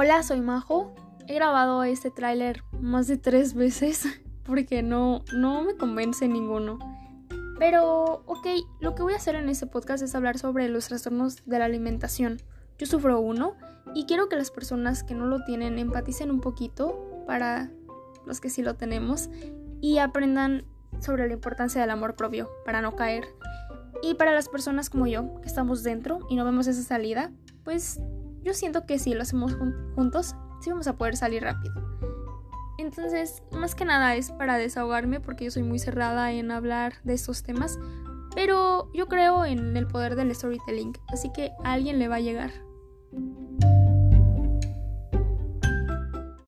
Hola, soy Majo. He grabado este tráiler más de tres veces porque no, no me convence ninguno. Pero, ok, lo que voy a hacer en este podcast es hablar sobre los trastornos de la alimentación. Yo sufro uno y quiero que las personas que no lo tienen empaticen un poquito para los que sí lo tenemos y aprendan sobre la importancia del amor propio para no caer. Y para las personas como yo, que estamos dentro y no vemos esa salida, pues yo siento que si lo hacemos juntos, sí vamos a poder salir rápido. Entonces, más que nada es para desahogarme porque yo soy muy cerrada en hablar de estos temas, pero yo creo en el poder del storytelling, así que a alguien le va a llegar.